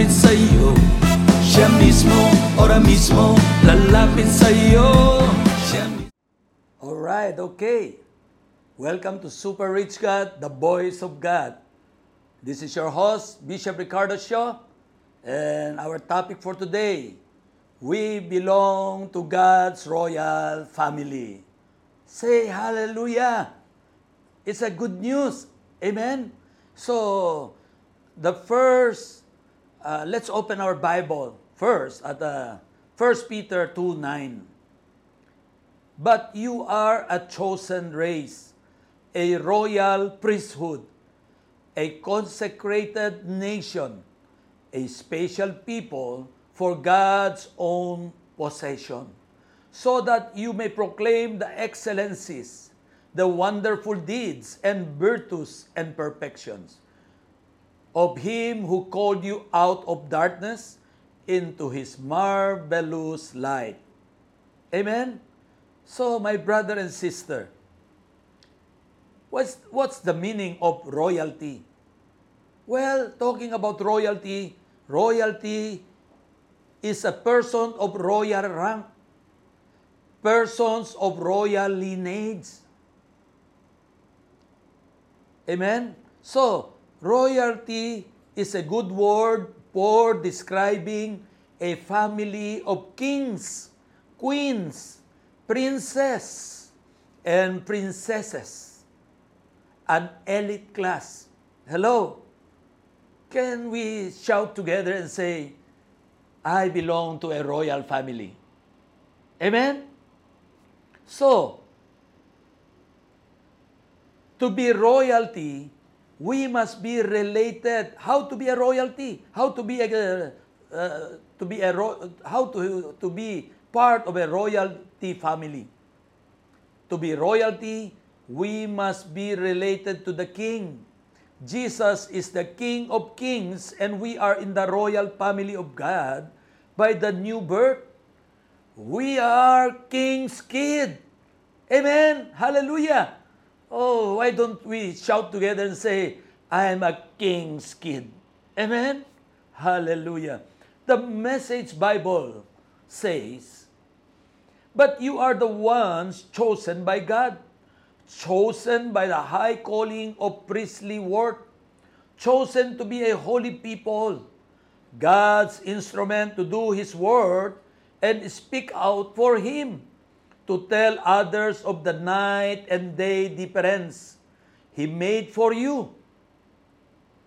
lalapit sa'yo Siya mismo, ora mismo lalapit sa'yo Siya Alright, okay. Welcome to Super Rich God, the voice of God. This is your host, Bishop Ricardo Shaw, and our topic for today We belong to God's royal family. Say hallelujah. It's a good news. Amen. So, the first, uh, let's open our Bible first at uh, 1 Peter 2 9. But you are a chosen race, a royal priesthood, a consecrated nation, a special people for God's own possession, so that you may proclaim the excellencies, the wonderful deeds and virtues and perfections of Him who called you out of darkness into His marvelous light. Amen? So, my brother and sister, what's, what's the meaning of royalty? Well, talking about royalty, royalty is a person of royal rank, persons of royal lineage. Amen? So, royalty is a good word for describing a family of kings, queens, princes, and princesses. An elite class. Hello? Can we shout together and say, I belong to a royal family? Amen? So, to be royalty, we must be related. How to be a royalty? How to be a uh, to be a ro- how to to be part of a royalty family? To be royalty, we must be related to the king. Jesus is the King of kings and we are in the royal family of God by the new birth. We are king's kid. Amen. Hallelujah. Oh, why don't we shout together and say, I am a king's kid. Amen. Hallelujah. The message Bible says, But you are the ones chosen by God, chosen by the high calling of priestly work, chosen to be a holy people, God's instrument to do His work and speak out for Him, to tell others of the night and day difference He made for you.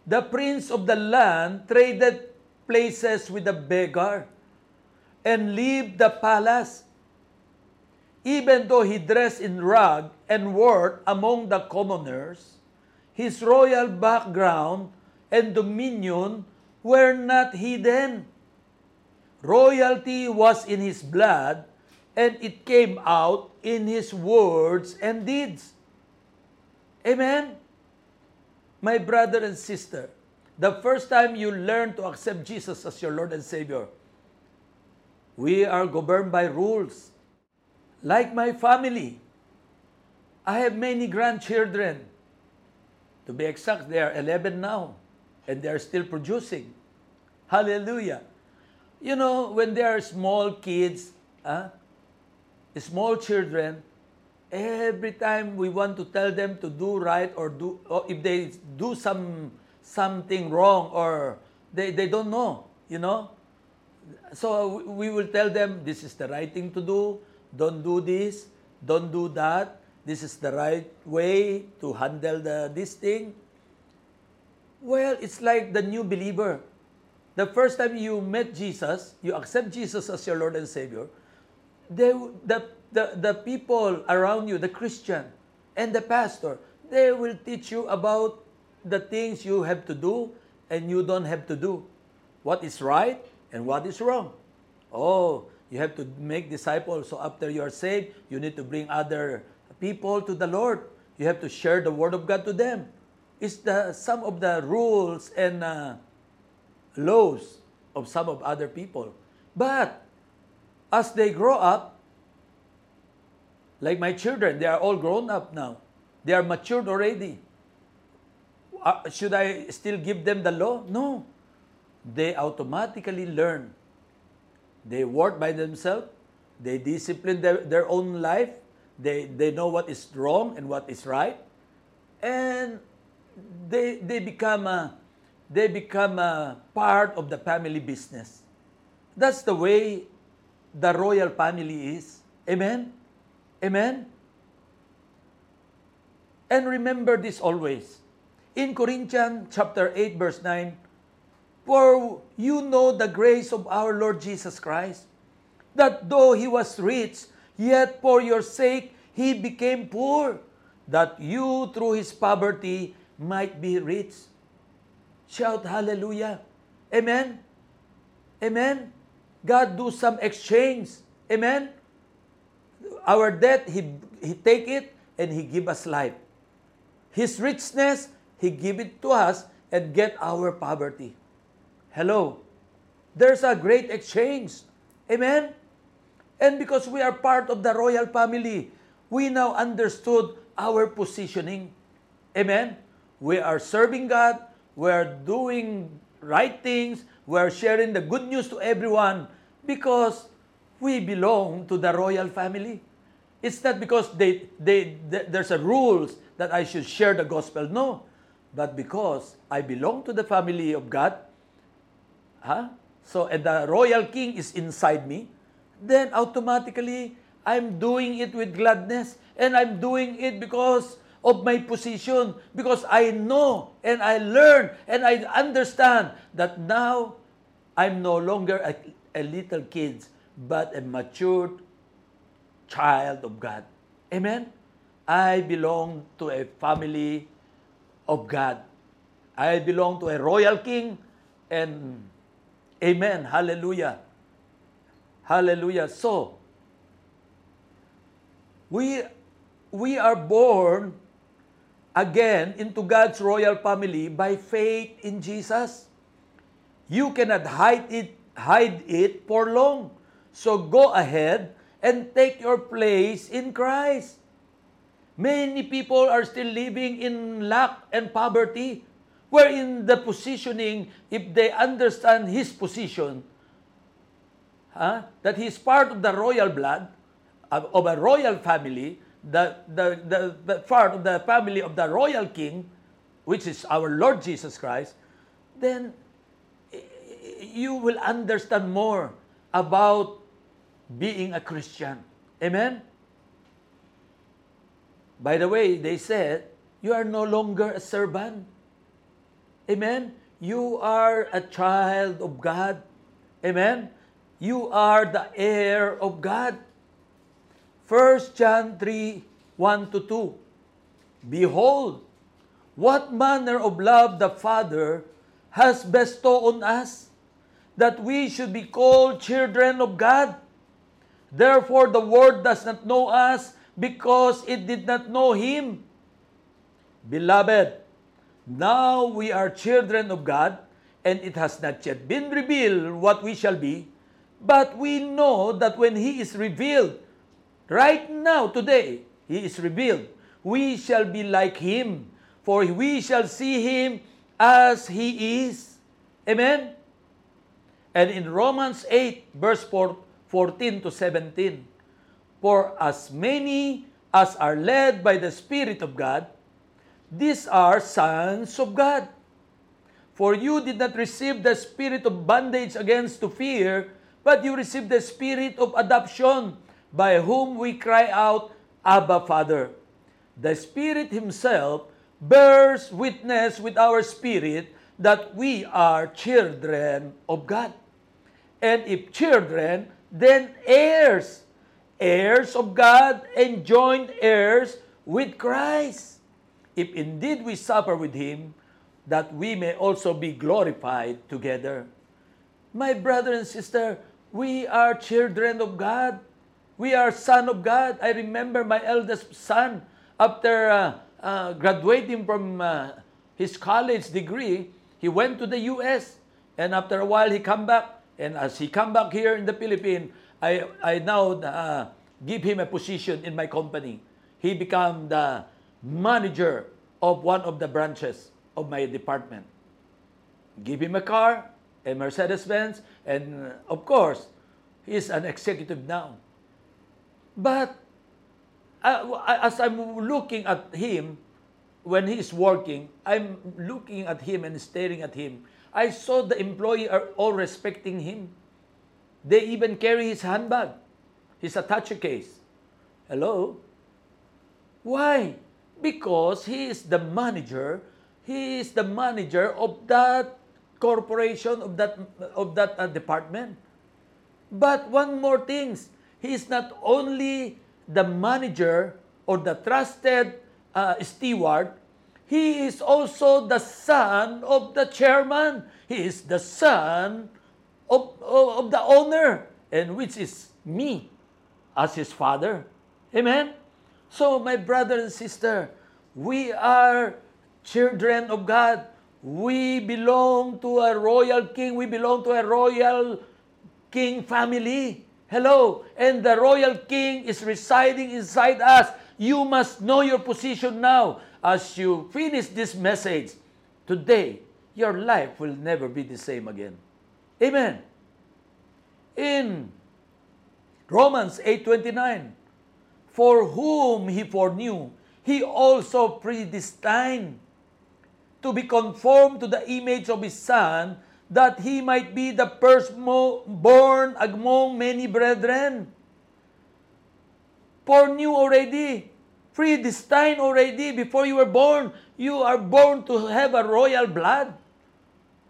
The prince of the land traded places with the beggar and lived the palace even though he dressed in rag and worked among the commoners, his royal background and dominion were not hidden. Royalty was in his blood, and it came out in his words and deeds. Amen? My brother and sister, the first time you learn to accept Jesus as your Lord and Savior, we are governed by rules. Like my family, I have many grandchildren. To be exact, they are 11 now, and they are still producing. Hallelujah. You know, when they are small kids, ah, small children, every time we want to tell them to do right or do, or if they do some something wrong or they, they don't know, you know. So we will tell them this is the right thing to do, don't do this, don't do that. This is the right way to handle the, this thing. Well, it's like the new believer. The first time you met Jesus, you accept Jesus as your Lord and Savior, they, the, the, the people around you, the Christian and the pastor, they will teach you about the things you have to do and you don't have to do. What is right and what is wrong. Oh, you have to make disciples. So after you are saved, you need to bring other people to the Lord. You have to share the word of God to them. It's the some of the rules and uh, laws of some of other people. But as they grow up, like my children, they are all grown up now. They are matured already. Uh, should I still give them the law? No. They automatically learn. They work by themselves. They discipline their, their own life. They, they know what is wrong and what is right. And they, they become, a, they become a part of the family business. That's the way the royal family is. Amen? Amen? And remember this always. In Corinthians chapter 8 verse 9, For you know the grace of our Lord Jesus Christ, that though he was rich, yet for your sake he became poor, that you through his poverty might be rich. Shout hallelujah. Amen. Amen. God do some exchange. Amen. Our debt, He, he take it and He give us life. His richness, He give it to us and get our poverty. Hello. There's a great exchange. Amen? And because we are part of the royal family, we now understood our positioning. Amen? We are serving God. We are doing right things. We are sharing the good news to everyone because we belong to the royal family. It's not because they, they, they, there's a rules that I should share the gospel. No. But because I belong to the family of God, huh? so and the royal king is inside me, then automatically I'm doing it with gladness. And I'm doing it because of my position, because I know and I learn and I understand that now I'm no longer a, a little kid, but a matured child of God. Amen? I belong to a family of God. I belong to a royal king and amen. Hallelujah. Hallelujah. So, we we are born again into God's royal family by faith in Jesus. You cannot hide it hide it for long. So go ahead and take your place in Christ. Many people are still living in lack and poverty, wherein the positioning, if they understand his position, huh, that he's part of the royal blood, of a royal family, the, the, the, the part of the family of the royal king, which is our Lord Jesus Christ, then you will understand more about being a Christian. Amen? By the way, they said, you are no longer a servant. Amen? You are a child of God. Amen? You are the heir of God. 1 John 3, 1 to 2. Behold, what manner of love the Father has bestowed on us, that we should be called children of God. Therefore, the world does not know us because it did not know Him. Beloved, now we are children of God, and it has not yet been revealed what we shall be, but we know that when He is revealed, right now, today, He is revealed, we shall be like Him, for we shall see Him as He is. Amen? And in Romans 8, verse 4, 14 to 17. For as many as are led by the Spirit of God, these are sons of God. For you did not receive the spirit of bondage against to fear, but you received the spirit of adoption, by whom we cry out, Abba, Father. The Spirit Himself bears witness with our spirit that we are children of God. And if children, then heirs, heirs of God and joint heirs with Christ. If indeed we suffer with Him, that we may also be glorified together. My brother and sister, we are children of God. We are son of God. I remember my eldest son, after uh, uh, graduating from uh, his college degree, he went to the U.S. And after a while, he come back And as he come back here in the Philippines, I, I now uh, give him a position in my company. He become the, manager of one of the branches of my department. Give him a car, a Mercedes Benz, and uh, of course, he's an executive now. But uh, as I'm looking at him, when he is working, I'm looking at him and staring at him. I saw the employee are all respecting him. They even carry his handbag, his attache case. Hello? Why? Because he is the manager. He is the manager of that corporation, of that, of that uh, department. But one more thing, he is not only the manager or the trusted uh, steward, he is also the son of the chairman. He is the son of, of, of the owner, and which is me as his father. Amen? So, my brother and sister, we are children of God. We belong to a royal king. We belong to a royal king family. Hello. And the royal king is residing inside us. You must know your position now. As you finish this message today, your life will never be the same again. Amen. In Romans 8:29, for whom he foreknew, he also predestined to be conformed to the image of his son, that he might be the firstborn among many brethren. Foreknew already, predestined already before you were born. You are born to have a royal blood.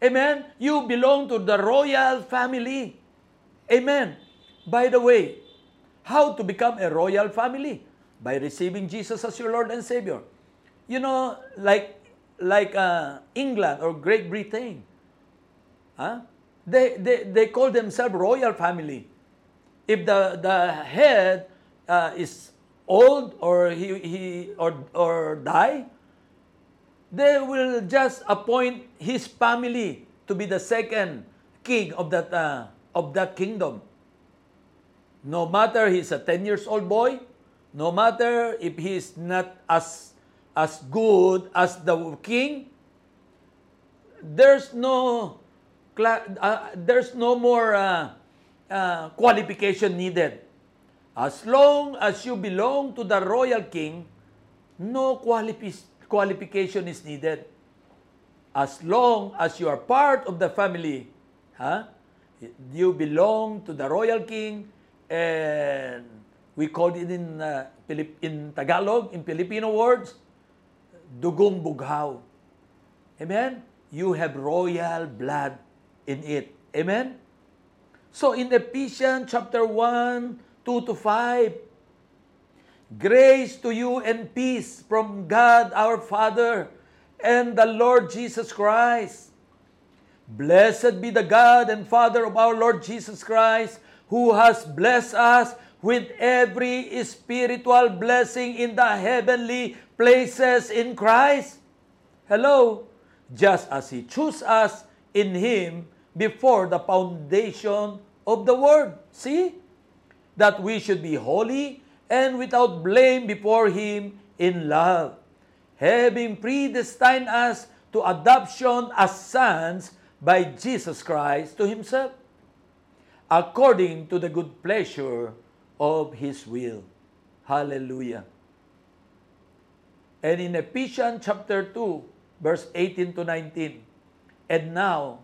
Amen. You belong to the royal family. Amen. By the way, how to become a royal family? By receiving Jesus as your Lord and Savior. You know, like like uh, England or Great Britain, huh? they, they, they call themselves royal family. If the, the head uh, is old or he, he or, or die, they will just appoint his family to be the second king of that, uh, of that kingdom. No matter he's a 10 years old boy, no matter if he's not as as good as the king, there's no uh, there's no more uh, uh, qualification needed. As long as you belong to the royal king, no qualifi- qualification is needed. As long as you are part of the family, huh? you belong to the royal king, and we call it in uh, in Tagalog in Filipino words dugong bughaw. Amen? You have royal blood in it. Amen? So in Ephesians chapter 1, 2 to 5, Grace to you and peace from God our Father and the Lord Jesus Christ. Blessed be the God and Father of our Lord Jesus Christ, who has blessed us with every spiritual blessing in the heavenly places in Christ. Hello, just as He chose us in Him before the foundation of the world. See? That we should be holy and without blame before Him in love, having predestined us to adoption as sons by Jesus Christ to Himself, according to the good pleasure of His will. Hallelujah. And in Ephesians chapter 2, verse 18 to 19, And now,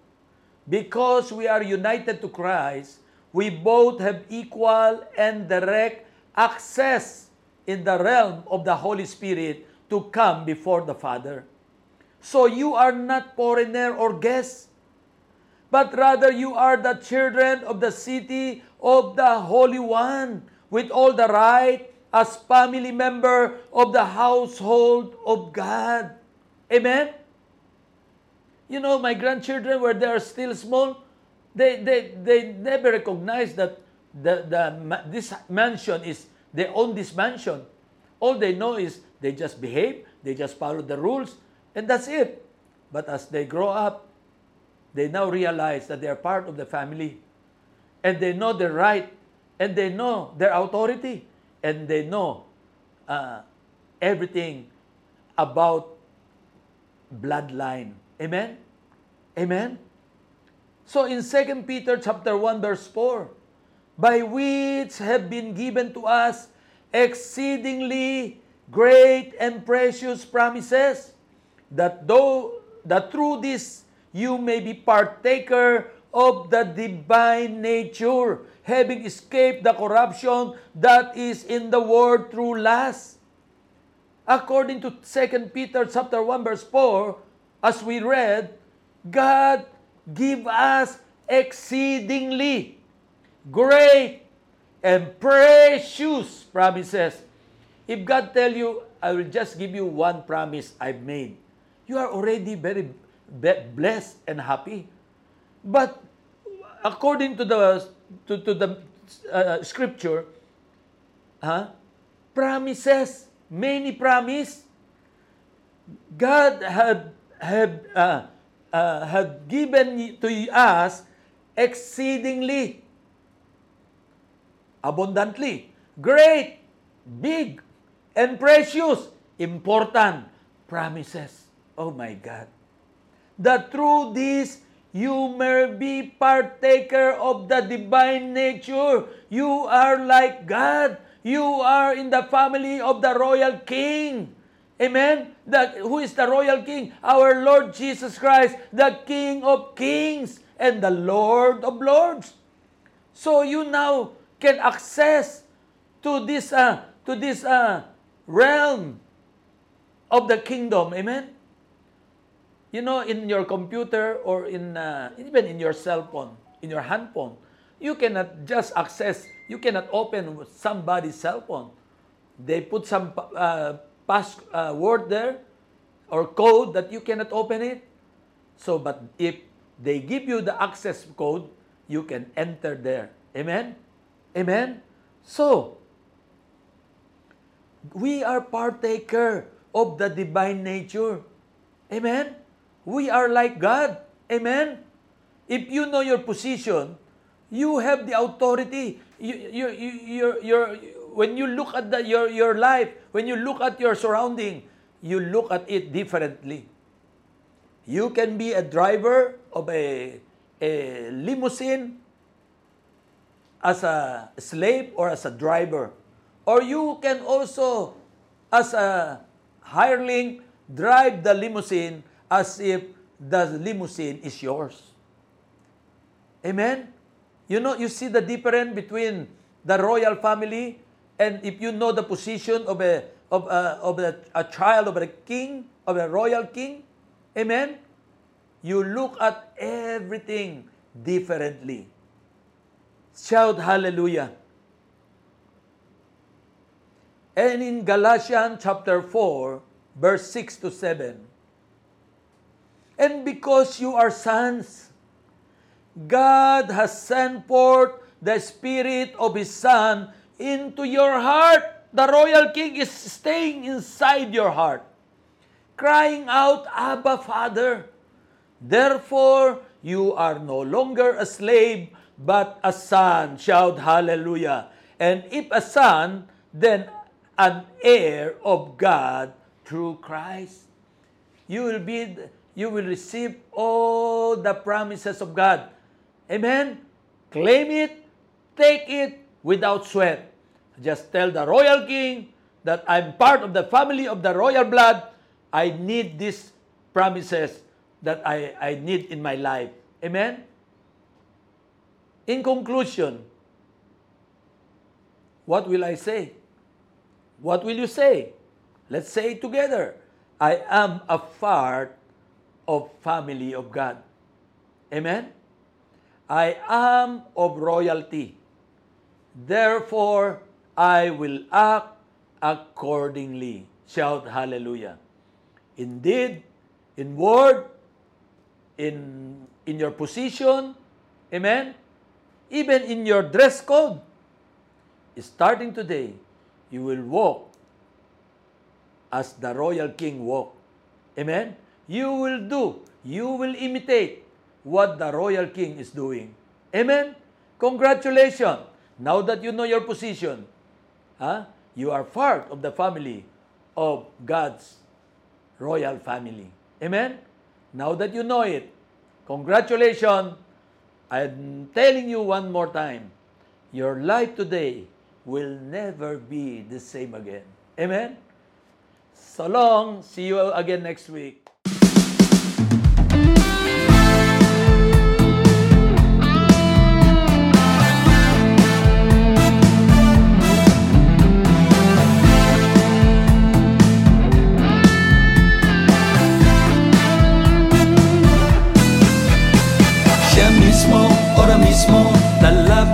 because we are united to Christ, we both have equal and direct access in the realm of the Holy Spirit to come before the Father. So you are not foreigner or guest, but rather you are the children of the city of the Holy One, with all the right as family member of the household of God. Amen? You know, my grandchildren, where they are still small, they, they, they never recognize that the, the, this mansion is, they own this mansion. All they know is they just behave, they just follow the rules, and that's it. But as they grow up, they now realize that they are part of the family. And they know their right, and they know their authority, and they know uh, everything about bloodline. Amen? Amen? So in 2 Peter chapter 1 verse 4, by which have been given to us exceedingly great and precious promises, that though that through this you may be partaker of the divine nature, having escaped the corruption that is in the world through lust. According to 2 Peter chapter 1 verse 4, as we read, God give us exceedingly great and precious promises. If God tell you, I will just give you one promise I've made, you are already very blessed and happy. But according to the to, to the uh, scripture, huh, promises, many promise, God had had uh, uh, had given to us exceedingly, abundantly, great, big, and precious, important promises. Oh my God. That through this you may be partaker of the divine nature. You are like God. You are in the family of the royal king. Amen? The, who is the royal king? Our Lord Jesus Christ, the King of kings and the Lord of lords. So you now can access to this uh, to this uh, realm of the kingdom. Amen? You know, in your computer or in uh, even in your cell phone, in your hand phone, you cannot just access, you cannot open somebody's cell phone. They put some uh, password uh, word there or code that you cannot open it. So, but if they give you the access code, you can enter there. Amen? Amen? So, we are partaker of the divine nature. Amen? We are like God. Amen? If you know your position, you have the authority. You, you, you, you're, you're, when you look at the, your, your life, when you look at your surrounding, you look at it differently. You can be a driver of a, a limousine as a slave or as a driver. Or you can also, as a hireling, drive the limousine as if the limousine is yours. Amen? You know, you see the difference between the royal family and if you know the position of a of a, of a, a child of a king, of a royal king, amen? You look at everything differently. Shout hallelujah. And in Galatians chapter 4, verse 6 to 7, and because you are sons, God has sent forth the Spirit of His Son into your heart. The royal king is staying inside your heart, crying out, Abba, Father. Therefore, you are no longer a slave, but a son. Shout hallelujah. And if a son, then an heir of God through Christ. You will be you will receive all the promises of God. Amen? Claim it, take it without sweat. Just tell the royal king that I'm part of the family of the royal blood. I need these promises that I, I need in my life. Amen? In conclusion, what will I say? What will you say? Let's say it together. I am a part of family of God. Amen? I am of royalty. Therefore, I will act accordingly. Shout hallelujah. Indeed, in word, in, in your position, amen? Even in your dress code, starting today, you will walk as the royal king walked. Amen? you will do, you will imitate what the royal king is doing. Amen? Congratulations! Now that you know your position, huh, you are part of the family of God's royal family. Amen? Now that you know it, congratulations. I'm telling you one more time, your life today will never be the same again. Amen? So long. See you again next week.